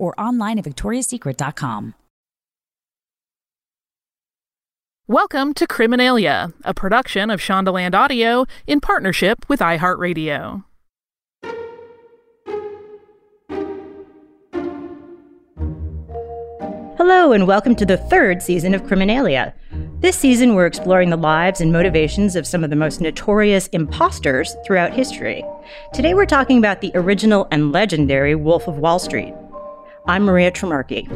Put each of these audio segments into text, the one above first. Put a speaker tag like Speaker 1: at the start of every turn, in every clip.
Speaker 1: or online at victoriassecret.com.
Speaker 2: Welcome to Criminalia, a production of Shondaland Audio in partnership with iHeartRadio.
Speaker 3: Hello, and welcome to the third season of Criminalia. This season, we're exploring the lives and motivations of some of the most notorious imposters throughout history. Today, we're talking about the original and legendary Wolf of Wall Street. I'm Maria Tremarchi.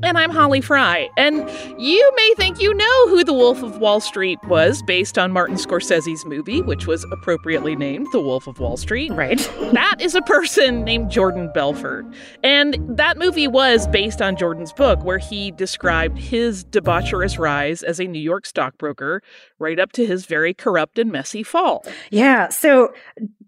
Speaker 2: And I'm Holly Frey. And you may think you know who the Wolf of Wall Street was based on Martin Scorsese's movie, which was appropriately named The Wolf of Wall Street.
Speaker 3: Right.
Speaker 2: That is a person named Jordan Belfort. And that movie was based on Jordan's book, where he described his debaucherous rise as a New York stockbroker right up to his very corrupt and messy fall.
Speaker 3: Yeah, so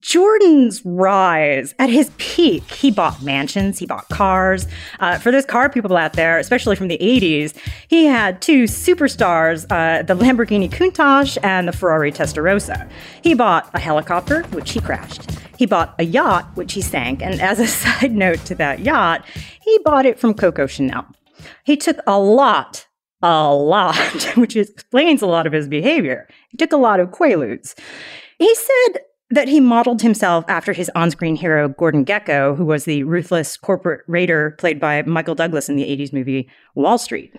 Speaker 3: Jordan's rise at his peak, he bought mansions, he bought cars. Uh, for those car people out there, especially from the 80s, he had two superstars, uh, the Lamborghini Countach and the Ferrari Testarossa. He bought a helicopter, which he crashed. He bought a yacht, which he sank. And as a side note to that yacht, he bought it from Coco Chanel. He took a lot, a lot, which explains a lot of his behavior. He took a lot of Quaaludes. He said that he modeled himself after his on screen hero, Gordon Gekko, who was the ruthless corporate raider played by Michael Douglas in the 80s movie Wall Street.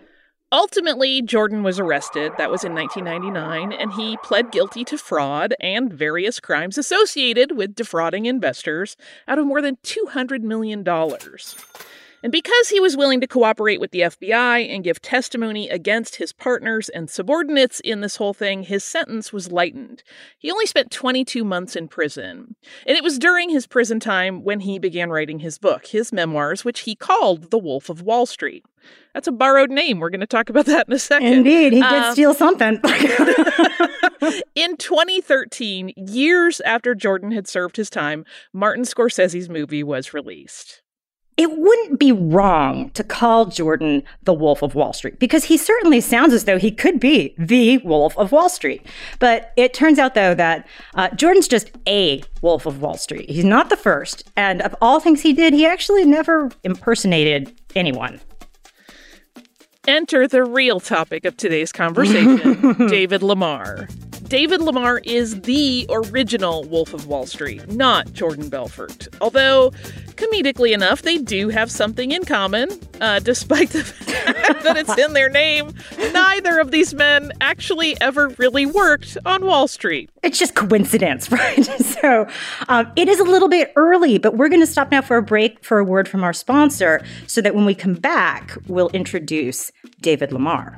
Speaker 2: Ultimately, Jordan was arrested. That was in 1999, and he pled guilty to fraud and various crimes associated with defrauding investors out of more than $200 million. And because he was willing to cooperate with the FBI and give testimony against his partners and subordinates in this whole thing, his sentence was lightened. He only spent 22 months in prison. And it was during his prison time when he began writing his book, his memoirs, which he called The Wolf of Wall Street. That's a borrowed name. We're going to talk about that in a second.
Speaker 3: Indeed, he did
Speaker 2: Um,
Speaker 3: steal something.
Speaker 2: in 2013, years after Jordan had served his time, Martin Scorsese's movie was released.
Speaker 3: It wouldn't be wrong to call Jordan the Wolf of Wall Street because he certainly sounds as though he could be the Wolf of Wall Street. But it turns out, though, that uh, Jordan's just a Wolf of Wall Street. He's not the first. And of all things he did, he actually never impersonated anyone.
Speaker 2: Enter the real topic of today's conversation David Lamar. David Lamar is the original Wolf of Wall Street, not Jordan Belfort. Although, comedically enough, they do have something in common, uh, despite the fact that it's in their name. Neither of these men actually ever really worked on Wall Street.
Speaker 3: It's just coincidence, right? so um, it is a little bit early, but we're going to stop now for a break for a word from our sponsor so that when we come back, we'll introduce David Lamar.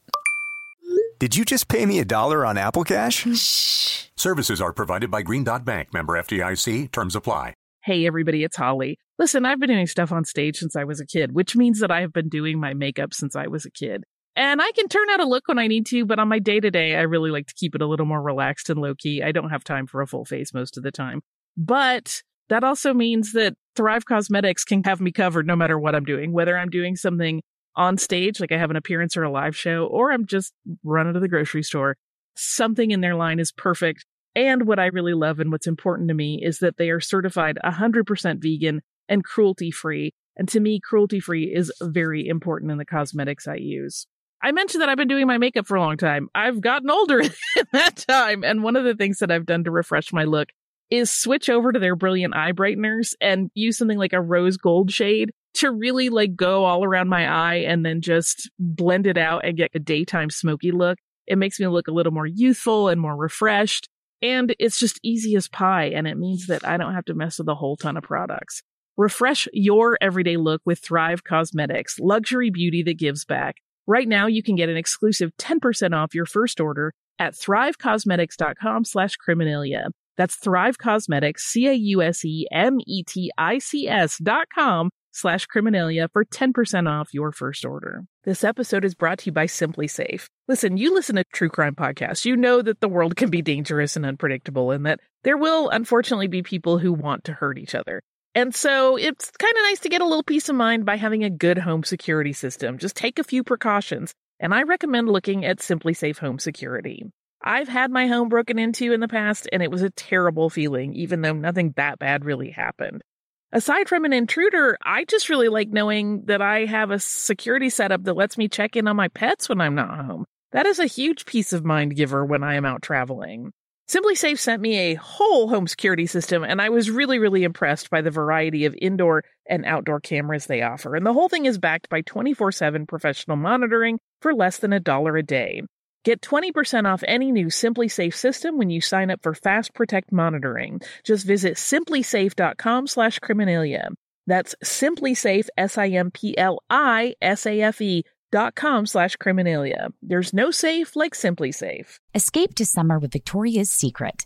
Speaker 4: Did you just pay me a dollar on Apple Cash?
Speaker 5: Shh.
Speaker 6: Services are provided by Green Dot Bank, member FDIC. Terms apply.
Speaker 2: Hey, everybody, it's Holly. Listen, I've been doing stuff on stage since I was a kid, which means that I have been doing my makeup since I was a kid. And I can turn out a look when I need to, but on my day to day, I really like to keep it a little more relaxed and low key. I don't have time for a full face most of the time. But that also means that Thrive Causemetics can have me covered no matter what I'm doing, whether I'm doing something on stage, like I have an appearance or a live show, or I'm just running to the grocery store. Something in their line is perfect. And what I really love and what's important to me is that they are certified 100% vegan and cruelty free. And to me, cruelty free is very important in the cosmetics I use. I mentioned that I've been doing my makeup for a long time. I've gotten older in that time. And one of the things that I've done to refresh my look is switch over to their brilliant eye brighteners and use something like a rose gold shade to really like go all around my eye and then just blend it out and get a daytime smoky look. It makes me look a little more youthful and more refreshed. And it's just easy as pie. And it means that I don't have to mess with a whole ton of products. Refresh your everyday look with Thrive Causemetics, luxury beauty that gives back. Right now, you can get an exclusive 10% off your first order at thrivecausemetics.com slash criminalia. That's Thrive Causemetics, C-A-U-S-E-M-E-T-I-C-S dot com slash criminalia for 10% off your first order. This episode is brought to you by SimpliSafe. Listen, you listen to true crime podcasts. You know that the world can be dangerous and unpredictable and that there will unfortunately be people who want to hurt each other. And so it's kind of nice to get a little peace of mind by having a good home security system. Just take a few precautions. And I recommend looking at SimpliSafe Home Security. I've had my home broken into in the past and it was a terrible feeling, even though nothing that bad really happened. Aside from an intruder, I just really like knowing that I have a security setup that lets me check in on my pets when I'm not home. That is a huge peace of mind giver when I am out traveling. SimpliSafe sent me a whole home security system, and I was really, really impressed by the variety of indoor and outdoor cameras they offer. And the whole thing is backed by 24 7 professional monitoring for less than a dollar a day. Get 20% off any new SimpliSafe system when you sign up for Fast Protect monitoring. Just visit simplisafe.com slash criminalia. That's SimpliSafe, S-I-M-P-L-I-S-A-F-E dot com slash criminalia. There's no safe like SimpliSafe.
Speaker 1: Escape to summer with Victoria's Secret.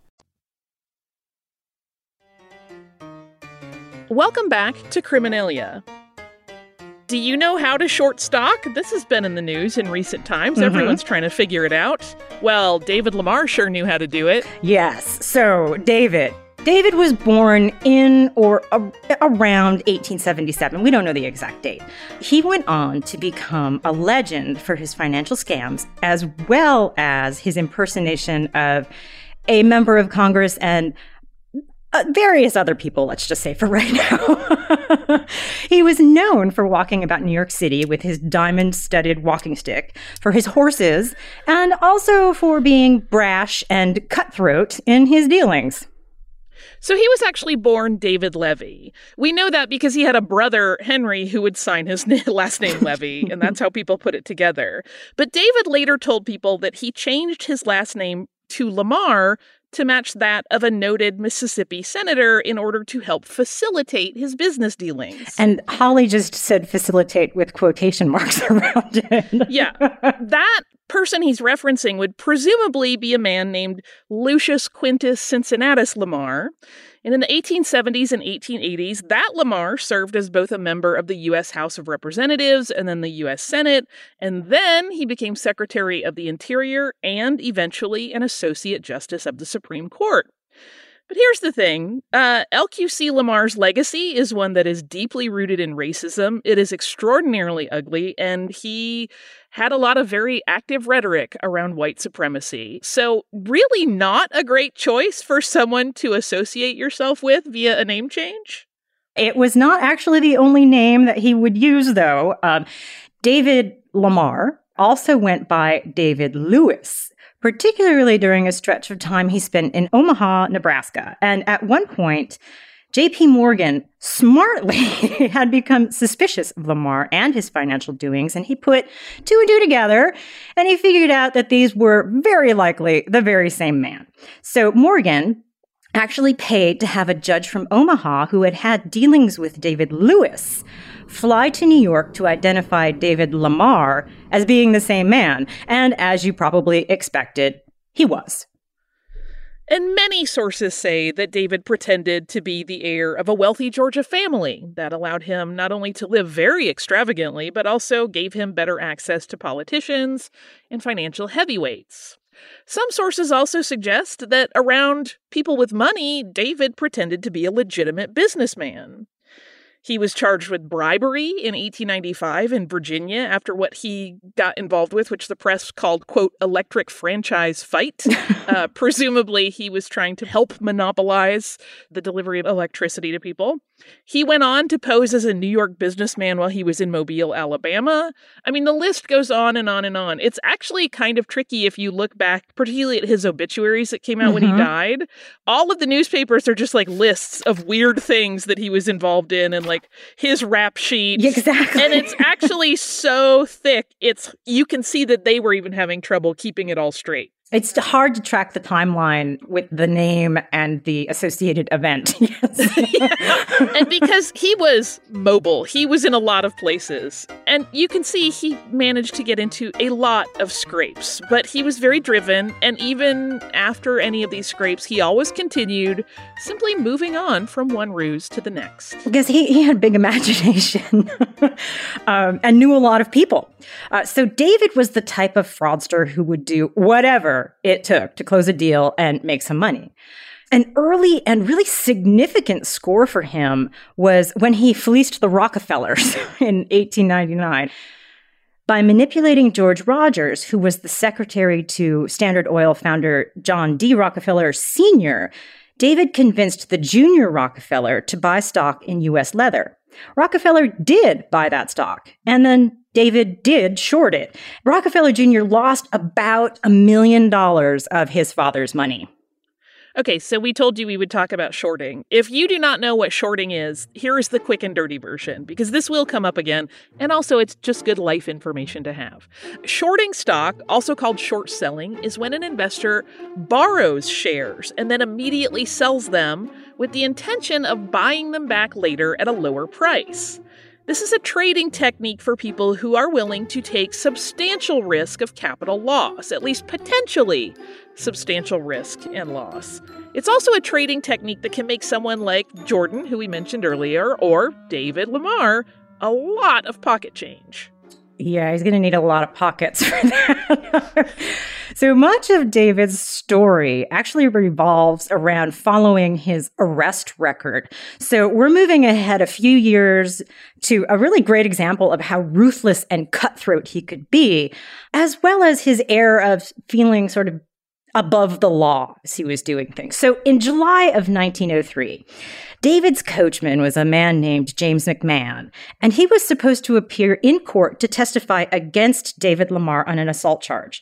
Speaker 2: Welcome back to Criminalia. Do you know how to short stock? This has been in the news in recent times.
Speaker 3: Mhm.
Speaker 2: Everyone's trying to figure it out. Well, David Lamar sure knew how to do it.
Speaker 3: Yes. So, David. David was born in or a- around 1877. We don't know the exact date. He went on to become a legend for his financial scams as well as his impersonation of a member of Congress and uh, various other people, let's just say for right now. he was known for walking about New York City with his diamond studded walking stick, for his horses, and also for being brash and cutthroat in his dealings.
Speaker 2: So he was actually born David Levy. We know that because he had a brother, Henry, who would sign his last name Levy, and that's how people put it together. But David later told people that he changed his last name to Lamar to match that of a noted Mississippi senator in order to help facilitate his business dealings.
Speaker 3: And Holly just said facilitate with quotation marks around it.
Speaker 2: yeah, that person he's referencing would presumably be a man named Lucius Quintus Cincinnatus Lamar. And in the 1870s and 1880s, that Lamar served as both a member of the U.S. House of Representatives and then the U.S. Senate. And then he became Secretary of the Interior and eventually an Associate Justice of the Supreme Court. But here's the thing uh, LQC Lamar's legacy is one that is deeply rooted in racism. It is extraordinarily ugly, and he had a lot of very active rhetoric around white supremacy. So, really, not a great choice for someone to associate yourself with via a name change.
Speaker 3: It was not actually the only name that he would use, though. Um, David Lamar also went by David Lewis, particularly during a stretch of time he spent in Omaha, Nebraska. And at one point, JP Morgan smartly had become suspicious of Lamar and his financial doings, and he put two and two together and he figured out that these were very likely the very same man. So Morgan actually paid to have a judge from Omaha who had had dealings with David Lewis fly to New York to identify David Lamar as being the same man. And as you probably expected, he was.
Speaker 2: And many sources say that David pretended to be the heir of a wealthy Georgia family that allowed him not only to live very extravagantly, but also gave him better access to politicians and financial heavyweights. Some sources also suggest that around people with money, David pretended to be a legitimate businessman. He was charged with bribery in 1895 in Virginia after what he got involved with, which the press called, quote, electric franchise fight. uh, presumably, he was trying to help monopolize the delivery of electricity to people. He went on to pose as a New York businessman while he was in Mobile, Alabama. I mean, the list goes on and on and on. It's actually kind of tricky if you look back, particularly at his obituaries that came out mm-hmm. when he mm-hmm. died. All of the newspapers are just like lists of weird things that he was involved in and like his rap sheet.
Speaker 3: Exactly.
Speaker 2: And it's actually so thick. It's you can see that they were even having trouble keeping it all straight.
Speaker 3: It's hard to track the timeline with the name and the associated event.
Speaker 2: yeah. And because he was mobile, he was in a lot of places. And you can see he managed to get into a lot of scrapes, but he was very driven. And even after any of these scrapes, he always continued simply moving on from one ruse to the next.
Speaker 3: Because he, he had big imagination um, and knew a lot of people. Uh, so David was the type of fraudster who would do whatever it took to close a deal and make some money. An early and really significant score for him was when he fleeced the Rockefellers in 1899 by manipulating George Rogers, who was the secretary to Standard Oil founder John D. Rockefeller Sr. David convinced the junior Rockefeller to buy stock in U.S. leather. Rockefeller did buy that stock, and then David did short it. Rockefeller Jr. lost about a million dollars of his father's money.
Speaker 2: Okay, so we told you we would talk about shorting. If you do not know what shorting is, here is the quick and dirty version, because this will come up again, and also it's just good life information to have. Shorting stock, also called short selling, is when an investor borrows shares and then immediately sells them with the intention of buying them back later at a lower price. This is a trading technique for people who are willing to take substantial risk of capital loss, at least potentially substantial risk and loss. It's also a trading technique that can make someone like Jordan, who we mentioned earlier, or David Lamar, a lot of pocket change.
Speaker 3: Yeah, he's going to need a lot of pockets for that. so much of David's story actually revolves around following his arrest record. So we're moving ahead a few years to a really great example of how ruthless and cutthroat he could be, as well as his air of feeling sort of above the law as he was doing things. So in July of 1903, David's coachman was a man named James McMahon, and he was supposed to appear in court to testify against David Lamar on an assault charge.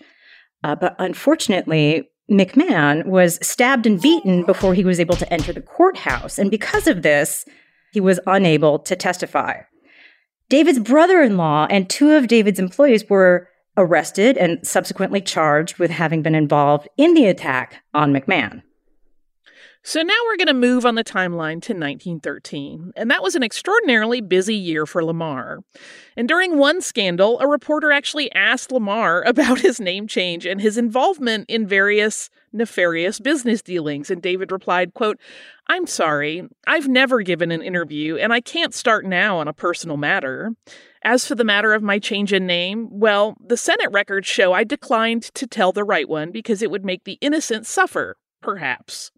Speaker 3: Uh, but unfortunately, McMahon was stabbed and beaten before he was able to enter the courthouse. And because of this, he was unable to testify. David's brother in law and two of David's employees were arrested and subsequently charged with having been involved in the attack on McMahon.
Speaker 2: So now we're going to move on the timeline to 1913, and that was an extraordinarily busy year for Lamar. And during one scandal, a reporter actually asked Lamar about his name change and his involvement in various nefarious business dealings, and David replied, quote, "I'm sorry. I've never given an interview, and I can't start now on a personal matter. As for the matter of my change in name, well, the Senate records show I declined to tell the right one because it would make the innocent suffer, perhaps."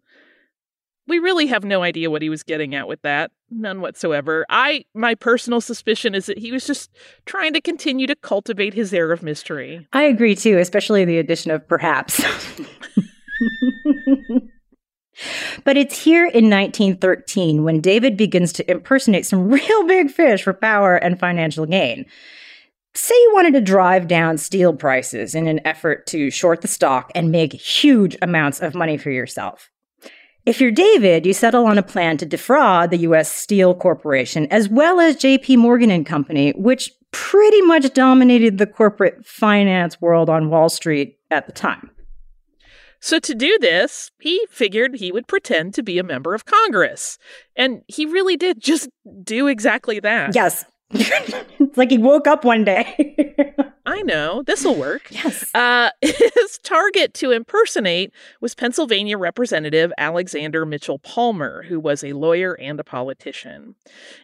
Speaker 2: We really have no idea what he was getting at with that. None whatsoever. I my personal suspicion is that he was just trying to continue to cultivate his air of mystery.
Speaker 3: I agree too, especially the addition of perhaps. But it's here in 1913 when David begins to impersonate some real big fish for power and financial gain. Say you wanted to drive down steel prices in an effort to short the stock and make huge amounts of money for yourself. If you're David, you settle on a plan to defraud the US Steel Corporation as well as JP Morgan and Company, which pretty much dominated the corporate finance world on Wall Street at the time.
Speaker 2: So, to do this, he figured he would pretend to be a member of Congress. And he really did just do exactly that.
Speaker 3: Yes. it's like he woke up one day.
Speaker 2: I know, this'll work.
Speaker 3: yes.
Speaker 2: Uh, his target to impersonate was Pennsylvania Representative Alexander Mitchell Palmer, who was a lawyer and a politician.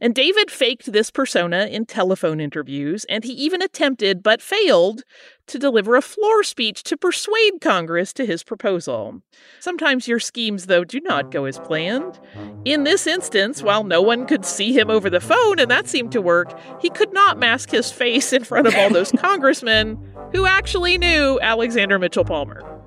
Speaker 2: And David faked this persona in telephone interviews, and he even attempted, but failed, to deliver a floor speech to persuade Congress to his proposal. Sometimes your schemes, though, do not go as planned. In this instance, while no one could see him over the phone, and that seemed to work, he could not mask his face in front of all those congressmen who actually knew Alexander Mitchell Palmer.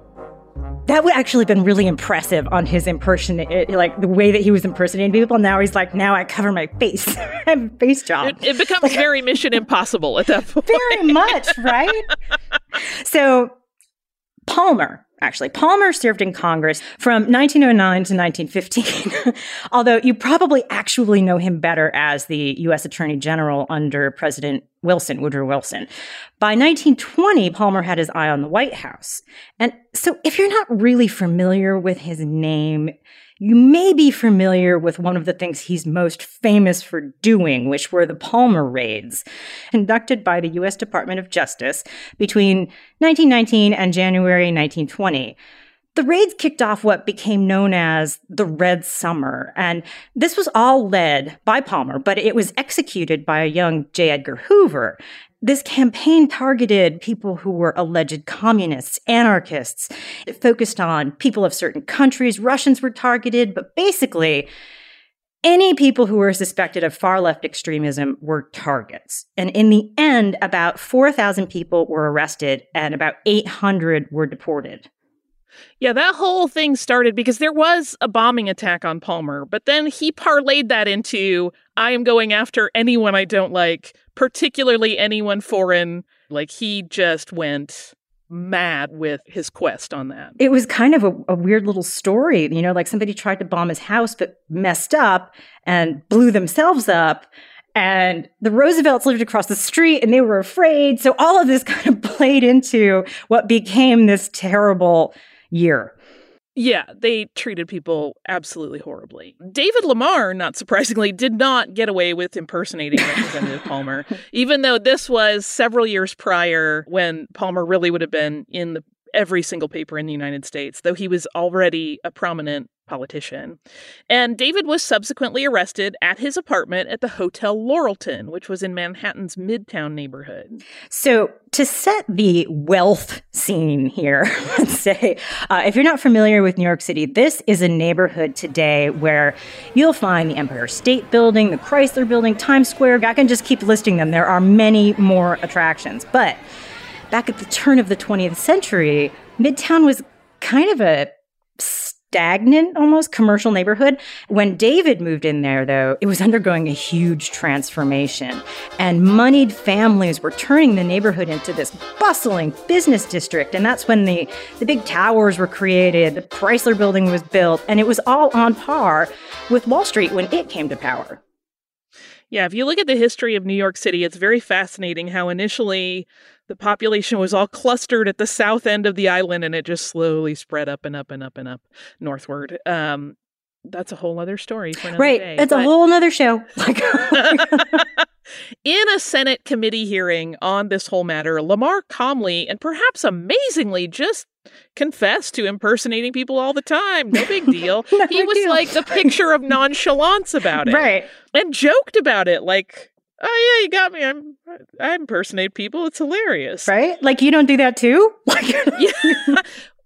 Speaker 3: That would actually have been really impressive on his impersonate, like the way that he was impersonating people. Now he's like, now I cover my face. I have a face job.
Speaker 2: It, it becomes like, very Mission Impossible at that point.
Speaker 3: Very much, right? so Palmer, actually. Palmer served in Congress from 1909 to 1915, although you probably actually know him better as the U.S. Attorney General under President Wilson, Woodrow Wilson. By 1920, Palmer had his eye on the White House. And so if you're not really familiar with his name, you may be familiar with one of the things he's most famous for doing, which were the Palmer raids, conducted by the U.S. Department of Justice between 1919 and January 1920. The raids kicked off what became known as the Red Summer, and this was all led by Palmer, but it was executed by a young J. Edgar Hoover. This campaign targeted people who were alleged communists, anarchists. It focused on people of certain countries. Russians were targeted, but basically, any people who were suspected of far left extremism were targets. And in the end, about 4,000 people were arrested and about 800 were deported.
Speaker 2: Yeah, that whole thing started because there was a bombing attack on Palmer, but then he parlayed that into I am going after anyone I don't like, particularly anyone foreign. Like he just went mad with his quest on that.
Speaker 3: It was kind of a, a, weird little story. You know, like somebody tried to bomb his house but messed up and blew themselves up. And the Roosevelts lived across the street and they were afraid. So all of this kind of played into what became this terrible year.
Speaker 2: Yeah, they treated people absolutely horribly. David Lamar, not surprisingly, did not get away with impersonating Representative Palmer, even though this was several years prior when Palmer really would have been in the, every single paper in the United States, though he was already a prominent politician. And David was subsequently arrested at his apartment at the Hotel Laurelton, which was in Manhattan's Midtown neighborhood.
Speaker 3: So, to set the wealth scene here, let's say, uh, if you're not familiar with New York City, this is a neighborhood today where you'll find the Empire State Building, the Chrysler Building, Times Square. I can just keep listing them. There are many more attractions. But back at the turn of the 20th century, Midtown was kind of a stagnant almost commercial neighborhood. When David moved in there, though, it was undergoing a huge transformation. And moneyed families were turning the neighborhood into this bustling business district. And that's when the, the big towers were created, the Chrysler building was built, and it was all on par with Wall Street when it came to power.
Speaker 2: Yeah, if you look at the history of New York City, it's very fascinating how initially the population was all clustered at the south end of the island and it just slowly spread up and up and up and up northward. Um, that's a whole other story for another
Speaker 3: right.
Speaker 2: day.
Speaker 3: It's but... a whole other show.
Speaker 2: In a Senate committee hearing on this whole matter, Lamar calmly and perhaps amazingly just confessed to impersonating people all the time. No big deal. no he was deal. like the picture of nonchalance about it.
Speaker 3: Right.
Speaker 2: And joked about it like oh yeah, you got me. I'm I impersonate people. It's hilarious,
Speaker 3: right? Like you don't do that too.
Speaker 2: yeah.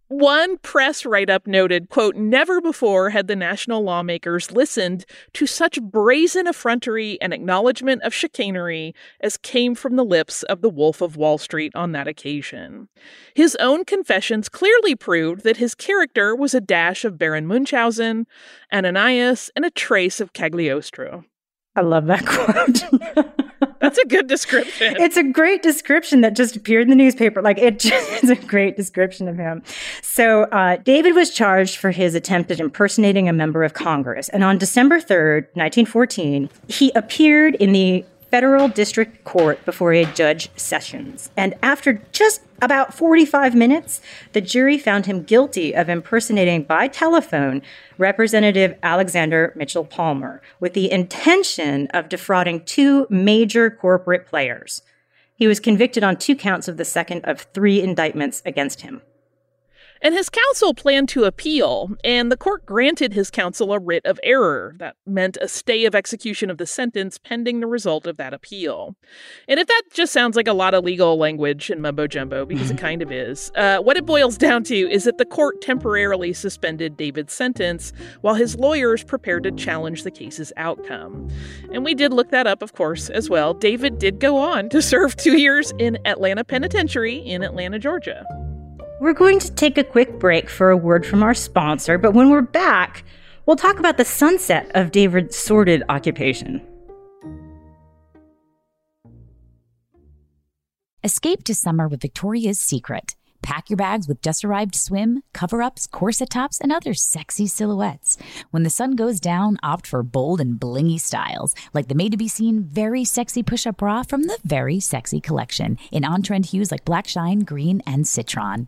Speaker 2: One press write up noted, quote, never before had the national lawmakers listened to such brazen effrontery and acknowledgement of chicanery as came from the lips of the Wolf of Wall Street on that occasion. His own confessions clearly proved that his character was a dash of Baron Munchausen, Ananias, and a trace of Cagliostro.
Speaker 3: I love that quote.
Speaker 2: That's a good description.
Speaker 3: It's a great description that just appeared in the newspaper. Like it just is a great description of him. So uh, David was charged for his attempt at impersonating a member of Congress, and on December third, nineteen fourteen, he appeared in the federal district court before a Judge Sessions. And after just about 45 minutes, the jury found him guilty of impersonating by telephone Representative Alexander Mitchell Palmer with the intention of defrauding two major corporate players. He was convicted on two counts of the second of three indictments against him.
Speaker 2: And his counsel planned to appeal, and the court granted his counsel a writ of error. That meant a stay of execution of the sentence pending the result of that appeal. And if that just sounds like a lot of legal language and mumbo jumbo, because it kind of is, uh, what it boils down to is that the court temporarily suspended David's sentence while his lawyers prepared to challenge the case's outcome. And we did look that up, of course, as well. David did go on to serve two years in Atlanta Penitentiary in Atlanta, Georgia.
Speaker 3: We're going to take a quick break for a word from our sponsor, but when we're back, we'll talk about the sunset of David's sordid occupation.
Speaker 1: Escape to summer with Victoria's Secret. Pack your bags with just arrived swim, cover ups, corset tops, and other sexy silhouettes. When the sun goes down, opt for bold and blingy styles, like the made to be seen very sexy push up bra from the Very Sexy collection in on trend hues like black shine, green, and citron.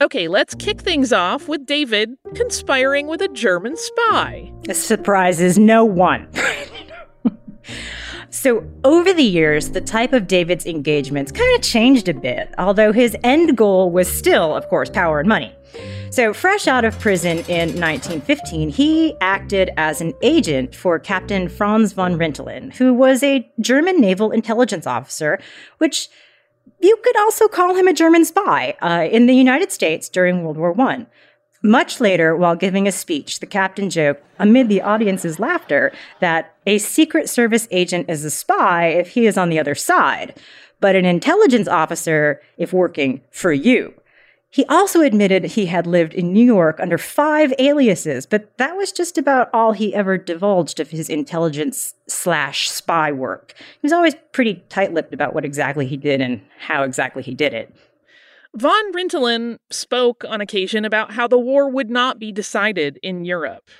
Speaker 2: Okay, let's kick things off with David conspiring with a German spy.
Speaker 3: This surprises no one. so, over the years, the type of David's engagements kind of changed a bit, although his end goal was still, of course, power and money. So, fresh out of prison in 1915, he acted as an agent for Captain Franz von Rintelen, who was a German naval intelligence officer, which you could also call him a German spy uh, in the United States during World War I. Much later, while giving a speech, the captain joked, amid the audience's laughter, that a Secret Service agent is a spy if he is on the other side, but an intelligence officer if working for you. He also admitted he had lived in New York under five aliases, but that was just about all he ever divulged of his intelligence slash spy work. He was always pretty tight lipped about what exactly he did and how exactly he did it.
Speaker 2: Von Rintelen spoke on occasion about how the war would not be decided in Europe.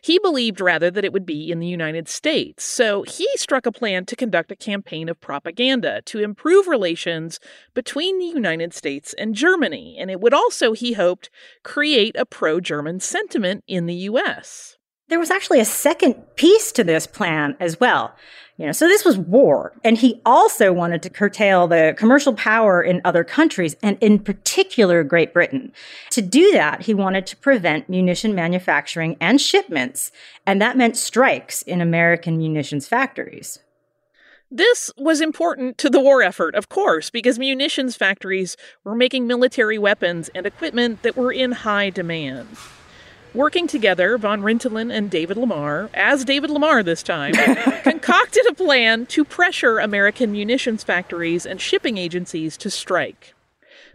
Speaker 2: He believed rather that it would be in the United States, so he struck a plan to conduct a campaign of propaganda to improve relations between the United States and Germany, and it would also, he hoped, create a pro German sentiment in the U.S.
Speaker 3: There was actually a second piece to this plan as well. You know, so this was war. And he also wanted to curtail the commercial power in other countries and in particular Great Britain. To do that, he wanted to prevent munition manufacturing and shipments. And that meant strikes in American munitions factories.
Speaker 2: This was important to the war effort, of course, because munitions factories were making military weapons and equipment that were in high demand. Working together, von Rintelen and David Lamar, as David Lamar this time, concocted a plan to pressure American munitions factories and shipping agencies to strike.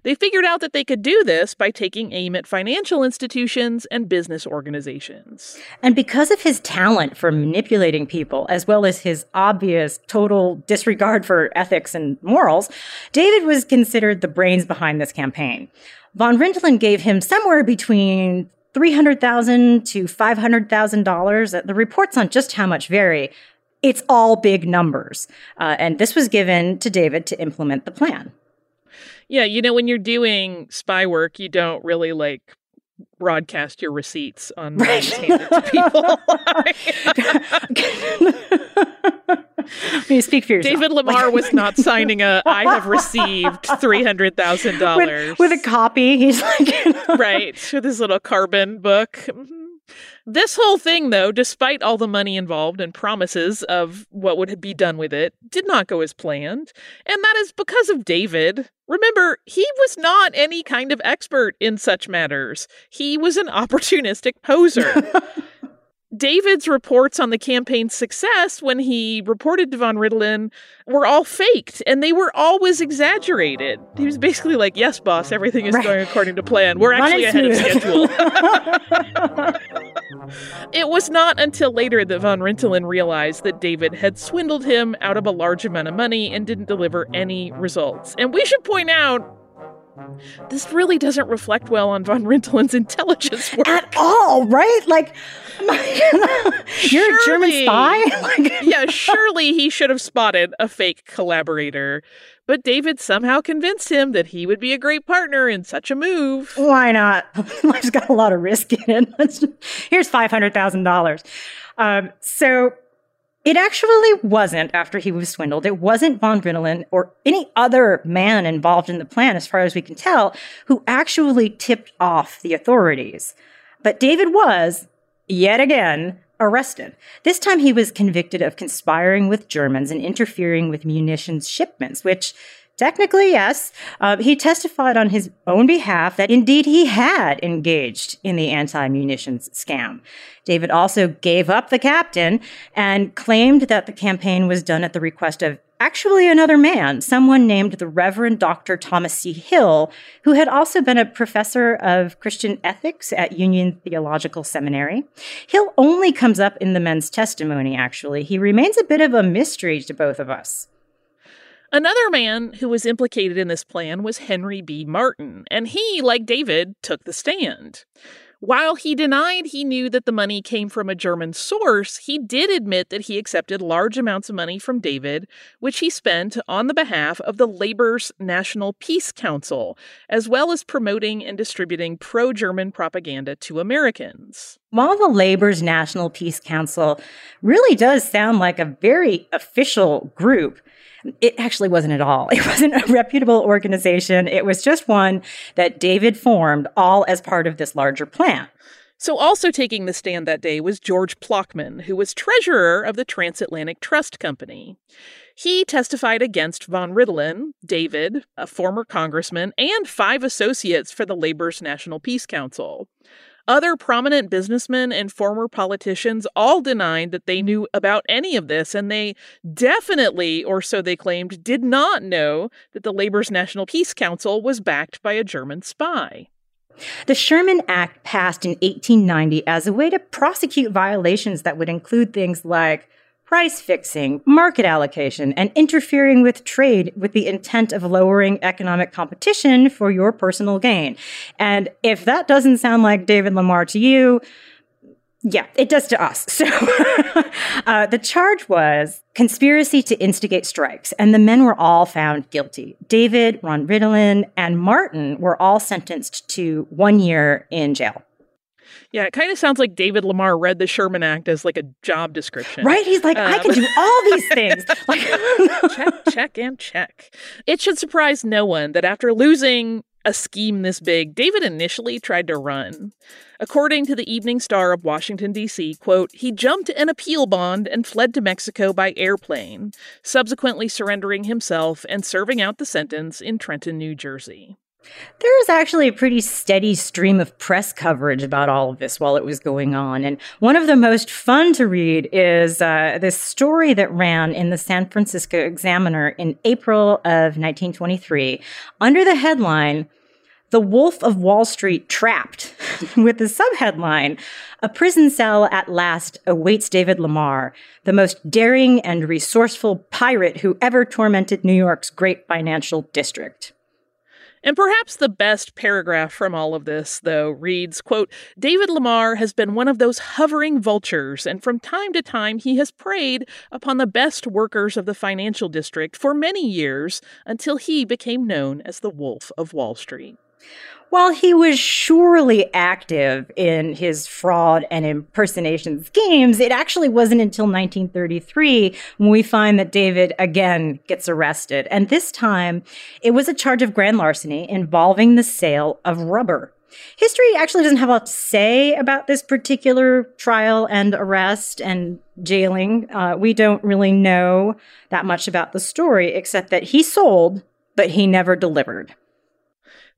Speaker 2: They figured out that they could do this by taking aim at financial institutions and business organizations.
Speaker 3: And because of his talent for manipulating people, as well as his obvious total disregard for ethics and morals, David was considered the brains behind this campaign. Von Rintelen gave him somewhere between 300,000 to $500,000. The reports on just how much vary. It's all big numbers. Uh, and this was given to David to implement the plan.
Speaker 2: Yeah, you know, when you're doing spy work, you don't really like broadcast your receipts on right. to
Speaker 3: people. you speak for yourself.
Speaker 2: David Lamar was not signing a "I have received three hundred thousand dollars"
Speaker 3: with a copy. He's like,
Speaker 2: right, with his little carbon book. Mm-hmm. This whole thing, though, despite all the money involved and promises of what would be done with it, did not go as planned. And that is because of David. Remember, he was not any kind of expert in such matters, he was an opportunistic poser. David's reports on the campaign's success when he reported to von Rintelen were all faked and they were always exaggerated. He was basically like, Yes, boss, everything is right. going according to plan. We're actually ahead of schedule. it was not until later that von Rintelen realized that David had swindled him out of a large amount of money and didn't deliver any results. And we should point out this really doesn't reflect well on von Rintelen's intelligence work.
Speaker 3: At all, right? Like, you're surely, a German spy?
Speaker 2: yeah, surely he should have spotted a fake collaborator. But David somehow convinced him that he would be a great partner in such a move.
Speaker 3: Why not? Life's got a lot of risk in it. Here's $500,000. Um, so it actually wasn't after he was swindled. It wasn't von Rintelen or any other man involved in the plan, as far as we can tell, who actually tipped off the authorities. But David was, yet again, arrested. This time he was convicted of conspiring with Germans and interfering with munitions shipments, which Technically, yes. Uh, he testified on his own behalf that indeed he had engaged in the anti munitions scam. David also gave up the captain and claimed that the campaign was done at the request of actually another man, someone named the Reverend Dr. Thomas C. Hill, who had also been a professor of Christian ethics at Union Theological Seminary. Hill only comes up in the men's testimony, actually. He remains a bit of a mystery to both of us.
Speaker 2: Another man who was implicated in this plan was Henry B. Martin, and he, like David, took the stand. While he denied he knew that the money came from a German source, he did admit that he accepted large amounts of money from David, which he spent on the behalf of the Labor's National Peace Council, as well as promoting and distributing pro German propaganda to Americans.
Speaker 3: While the Labor's National Peace Council really does sound like a very official group, it actually wasn't at all. It wasn't a reputable organization. It was just one that David formed all as part of this larger plan.
Speaker 2: So, also taking the stand that day was George Plockman, who was treasurer of the Transatlantic Trust Company. He testified against von Rintelen, David, a former congressman, and five associates for the Labor's National Peace Council. Other prominent businessmen and former politicians all denied that they mm-hmm. knew about any of this, and they definitely, or so they claimed, did not know that the Labor's National Peace Council was backed by a German spy.
Speaker 3: The Sherman Act passed in 1890 as a way to prosecute violations that would include things like price fixing, market allocation, and interfering with trade with the intent of lowering economic competition for your personal gain. And if that doesn't sound like David Lamar to you, yeah, it does to us. So uh, the charge was conspiracy to instigate strikes, and the men were all found guilty. David, von Rintelen, and Martin were all sentenced to one year in jail.
Speaker 2: Yeah, it kind of sounds like David Lamar read the Sherman Act as like a job description.
Speaker 3: Right? He's like, um, I can do um, all these things. Like
Speaker 2: check, check, and check. It should surprise no one that after losing a scheme this big, David initially tried to run. According to the Evening Star of Washington, D.C., quote, he jumped an appeal bond and fled to Mexico by airplane, subsequently surrendering himself and serving out the sentence in Trenton, New Jersey.
Speaker 3: There was actually a pretty steady stream of press coverage about all of this while it was going on. And one of the most fun to read is uh, this story that ran in the San Francisco Examiner in April of 1923 under the headline, The Wolf of Wall Street Trapped, with the subheadline, A prison cell at last awaits David Lamar, the most daring and resourceful pirate who ever tormented New York's great financial district.
Speaker 2: And perhaps the best paragraph from all of this, though, reads, quote, David Lamar has been one of those hovering vultures, and from time to time he has preyed upon the best workers of the financial district for many years until he became known as the Wolf of Wall Street.
Speaker 3: While he was surely active in his fraud and impersonation schemes, it actually wasn't until 1933 when we find that David again gets arrested. And this time, it was a charge of grand larceny involving the sale of rubber. History actually doesn't have a lot to say about this particular trial and arrest and jailing. Uh, we don't really know that much about the story, except that he sold, but he never delivered.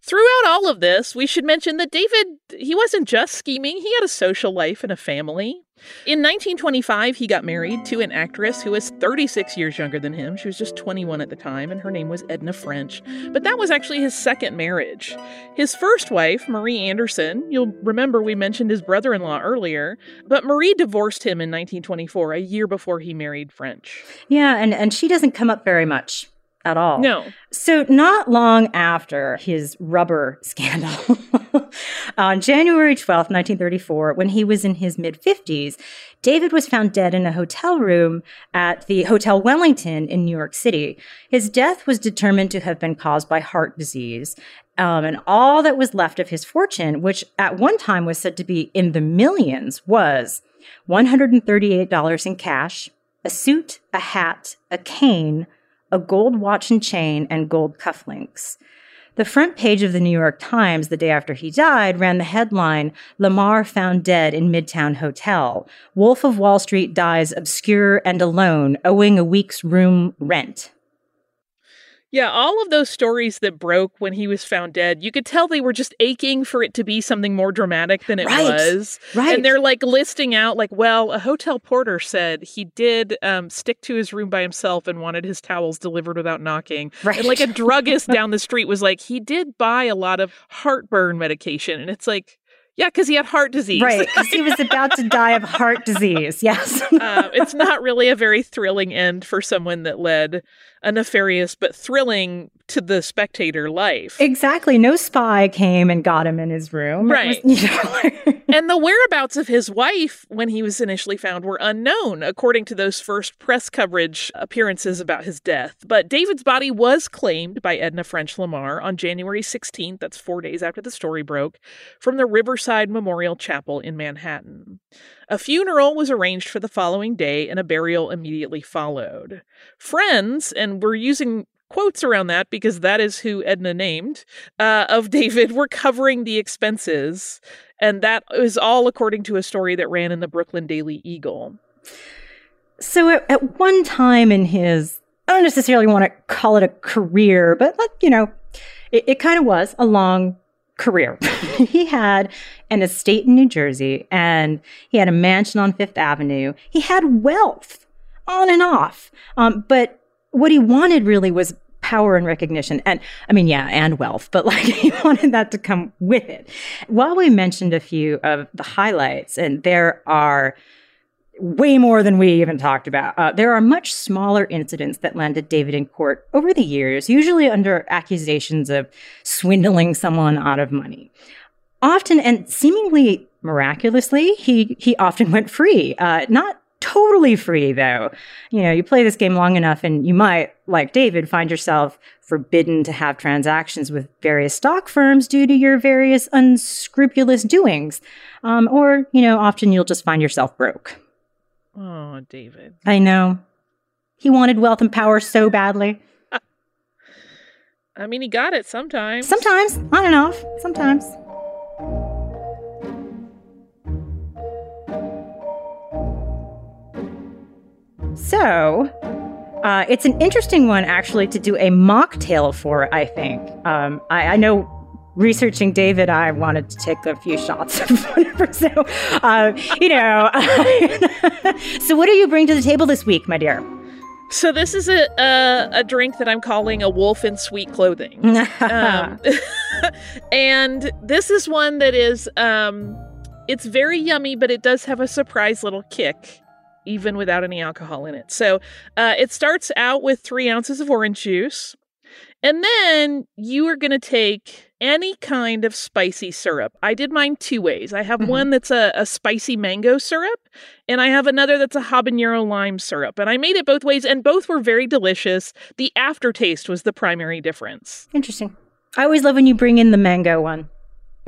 Speaker 2: Throughout all of this, we should mention that David, he wasn't just scheming, he had a social life and a family. In 1925, he got married to an actress who was 36 years younger than him. She was just 21 at the time, and her name was Edna French. But that was actually his second marriage. His first wife, Marie Anderson, you'll remember we mentioned his brother in law earlier, but Marie divorced him in 1924, a year before he married French.
Speaker 3: Yeah, and, and she doesn't come up very much at all.
Speaker 2: No.
Speaker 3: So, not long after his rubber scandal, on January 12th, 1934, when he was in his mid 50s, David was found dead in a hotel room at the Hotel Wellington in New York City. His death was determined to have been caused by heart disease. Um, and all that was left of his fortune, which at one time was said to be in the millions, was $138 in cash, a suit, a hat, a cane, a gold watch and chain, and gold cufflinks. The front page of the New York Times the day after he died ran the headline Lamar found dead in Midtown Hotel. Wolf of Wall Street dies obscure and alone, owing a week's room rent.
Speaker 2: Yeah, all of those stories that broke when he was found dead, you could tell they were just aching for it to be something more dramatic than it
Speaker 3: right.
Speaker 2: was.
Speaker 3: Right.
Speaker 2: And they're like listing out, like, well, a hotel porter said he did um, stick to his room by himself and wanted his towels delivered without knocking.
Speaker 3: Right.
Speaker 2: And like a druggist down the street was like, he did buy a lot of heartburn medication. And it's like, yeah, because he had heart disease.
Speaker 3: Right, because he was about to die of heart disease. Yes.
Speaker 2: uh, it's not really a very thrilling end for someone that led a nefarious but thrilling to the spectator life.
Speaker 3: Exactly. No spy came and got him in his room.
Speaker 2: Right.
Speaker 3: Was, you know,
Speaker 2: and the whereabouts of his wife when he was initially found were unknown, according to those first press coverage appearances about his death. But David's body was claimed by Edna French Lamar on January 16th, that's four days after the story broke, from the Riverside Memorial Chapel in Manhattan. A funeral was arranged for the following day, and a burial immediately followed. Friends, and we're using quotes around that because that is who Edna named, uh, of David were covering the expenses. And that is all according to a story that ran in the Brooklyn Daily Eagle.
Speaker 3: So at, at one time in his, I don't necessarily want to call it a career, but like, you know, it, it kind of was a long career. he had an estate in New Jersey and he had a mansion on Fifth Avenue. He had wealth on and off. Um, but what he wanted really was power and recognition. And I mean, yeah, and wealth, but like he wanted that to come with it. While we mentioned a few of the highlights, and there are way more than we even talked about. Uh, there are much smaller incidents that landed David in court over the years, usually under accusations of swindling someone out of money. Often and seemingly miraculously, he he often went free. Uh, not totally free though. You know, you play this game long enough, and you might, like David, find yourself forbidden to have transactions with various stock firms due to your various unscrupulous doings. Um, or, you know, often you'll just find yourself broke.
Speaker 2: Oh, David.
Speaker 3: I know. He wanted wealth and power so badly.
Speaker 2: I mean, he got it sometimes.
Speaker 3: Sometimes, on and off. Sometimes. So, Uh, it's an interesting one, actually, to do a mocktail for, I think. Um, I, I know researching David, I wanted to take a few shots of whatever. So, uh, you know. so, what do you bring to the table this week, my dear?
Speaker 2: So this is a a, a drink that I'm calling a wolf in sweet clothing, um, and this is one that is um, it's very yummy, but it does have a surprise little kick, even without any alcohol in it. So uh, it starts out with three ounces of orange juice, and then you are going to take any kind of spicy syrup. I did mine two ways. I have mm-hmm. one that's a, a, spicy mango syrup, and I have another that's a habanero lime syrup. And I made it both ways, and both were very delicious. The aftertaste was the primary difference.
Speaker 3: Interesting. I always love when you bring in the mango one.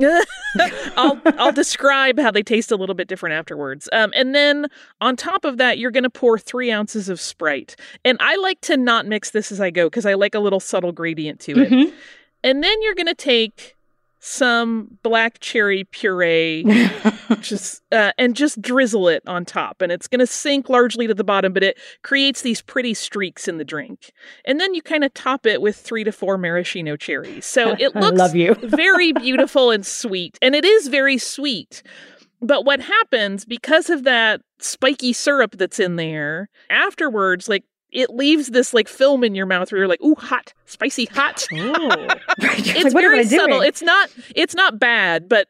Speaker 2: I'll I'll describe how they taste a little bit different afterwards. Um, and then on top of that, you're going to pour three ounces of Sprite. And I like to not mix this as I go because I like a little subtle gradient to it. Mm-hmm. And then you're going to take some black cherry puree just uh, and just drizzle it on top. And it's going to sink largely to the bottom but it creates these pretty streaks in the drink. And then you kind of top it with three to four maraschino cherries. So it looks
Speaker 3: love you.
Speaker 2: very beautiful and sweet. And it is very sweet. But what happens because of that spiky syrup that's in there afterwards like it leaves this like film in your mouth where you're like, ooh, hot, spicy, hot. it's like, very subtle. It's not it's not bad, but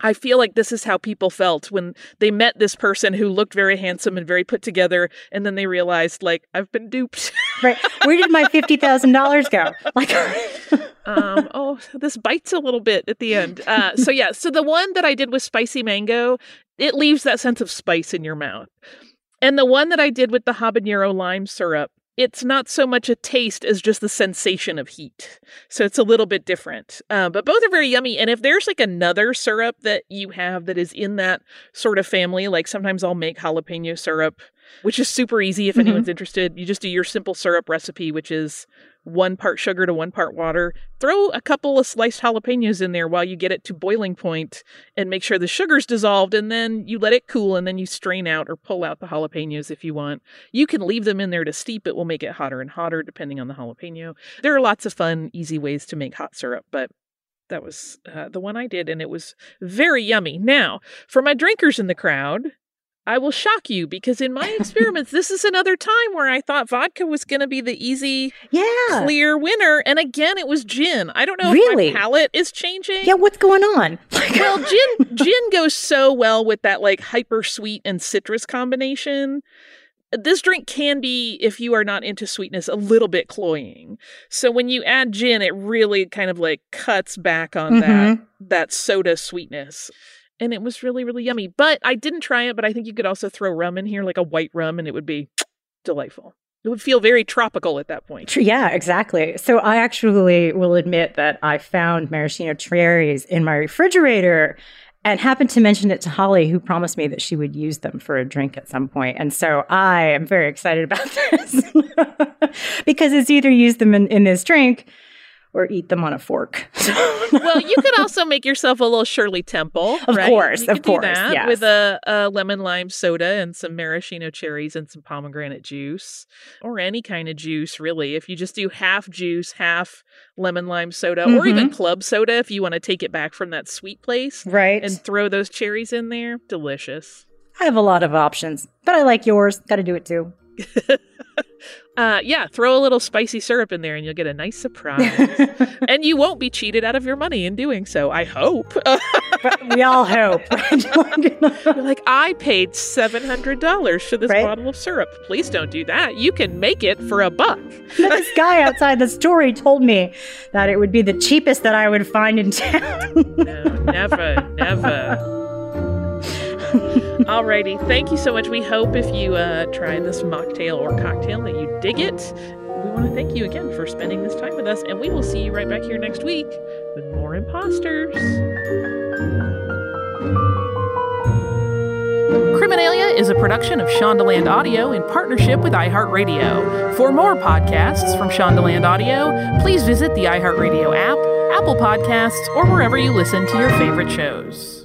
Speaker 2: I feel like this is how people felt when they met this person who looked very handsome and very put together, and then they realized, like, I've been duped.
Speaker 3: right? Where did my fifty thousand dollars go? Like,
Speaker 2: um, oh, this bites a little bit at the end. Uh, so yeah, so the one that I did with spicy mango, it leaves that sense of spice in your mouth. And the one that I did with the habanero lime syrup, it's not so much a taste as just the sensation of heat. So it's a little bit different. Uh, but both are very yummy. And if there's like another syrup that you have that is in that sort of family, like sometimes I'll make jalapeno syrup, which is super easy if mm-hmm. anyone's interested. You just do your simple syrup recipe, which is one part sugar to one part water. Throw a couple of sliced jalapenos in there while you get it to boiling point and make sure the sugar's dissolved and then you let it cool and then you strain out or pull out the jalapenos if you want. You can leave them in there to steep. It will make it hotter and hotter depending on the jalapeno. There are lots of fun, easy ways to make hot syrup, but that was uh, the one I did, and it was very yummy. Now, for my drinkers in the crowd, I will shock you because in my experiments, this is another time where I thought vodka was going to be the easy,
Speaker 3: yeah.
Speaker 2: clear winner, and again, it was gin. I don't know really? if my palate is changing.
Speaker 3: Yeah, what's going on?
Speaker 2: well, gin gin goes so well with that like hyper sweet and citrus combination. This drink can be, if you are not into sweetness, a little bit cloying. So when you add gin, it really kind of like cuts back on mm-hmm. that that soda sweetness and it was really really yummy. But I didn't try it, but I think you could also throw rum in here, like a white rum, and it would be delightful. It would feel very tropical at that point.
Speaker 3: Yeah, exactly. So I actually will admit that I found maraschino cherries in my refrigerator and happened to mention it to Holly, who promised me that she would use them for a drink at some point. And so I am very excited about this because it's either use them in, in this drink or eat them on a fork.
Speaker 2: well, you could also make yourself a little Shirley Temple.
Speaker 3: Of
Speaker 2: right?
Speaker 3: course,
Speaker 2: you
Speaker 3: of course.
Speaker 2: that
Speaker 3: yes.
Speaker 2: With a, a, lemon lime soda and some maraschino cherries and some pomegranate juice, or any kind of juice, really. If you just do half juice, half lemon lime soda, mm-hmm. or even club soda if you want to take it back from that sweet place.
Speaker 3: Right.
Speaker 2: And throw those cherries in there. Delicious.
Speaker 3: I have a lot of options, but I like yours. Got to do it too.
Speaker 2: uh, yeah, throw a little spicy syrup in there and you'll get a nice surprise. and you won't be cheated out of your money in doing so, I hope.
Speaker 3: we all hope.
Speaker 2: You're like, I paid $700 for this right? bottle of syrup. Please don't do that. You can make it for a buck.
Speaker 3: this guy outside the store he told me that it would be the cheapest that I would find in town.
Speaker 2: no, never, never. Alrighty, thank you so much. We hope if you uh, try this mocktail or cocktail that you dig it. We want to thank you again for spending this time with us, and we will see you right back here next week with more imposters. Criminalia is a production of Shondaland Audio in partnership with iHeartRadio. For more podcasts from Shondaland Audio, please visit the iHeartRadio app, Apple Podcasts, or wherever you listen to your favorite shows.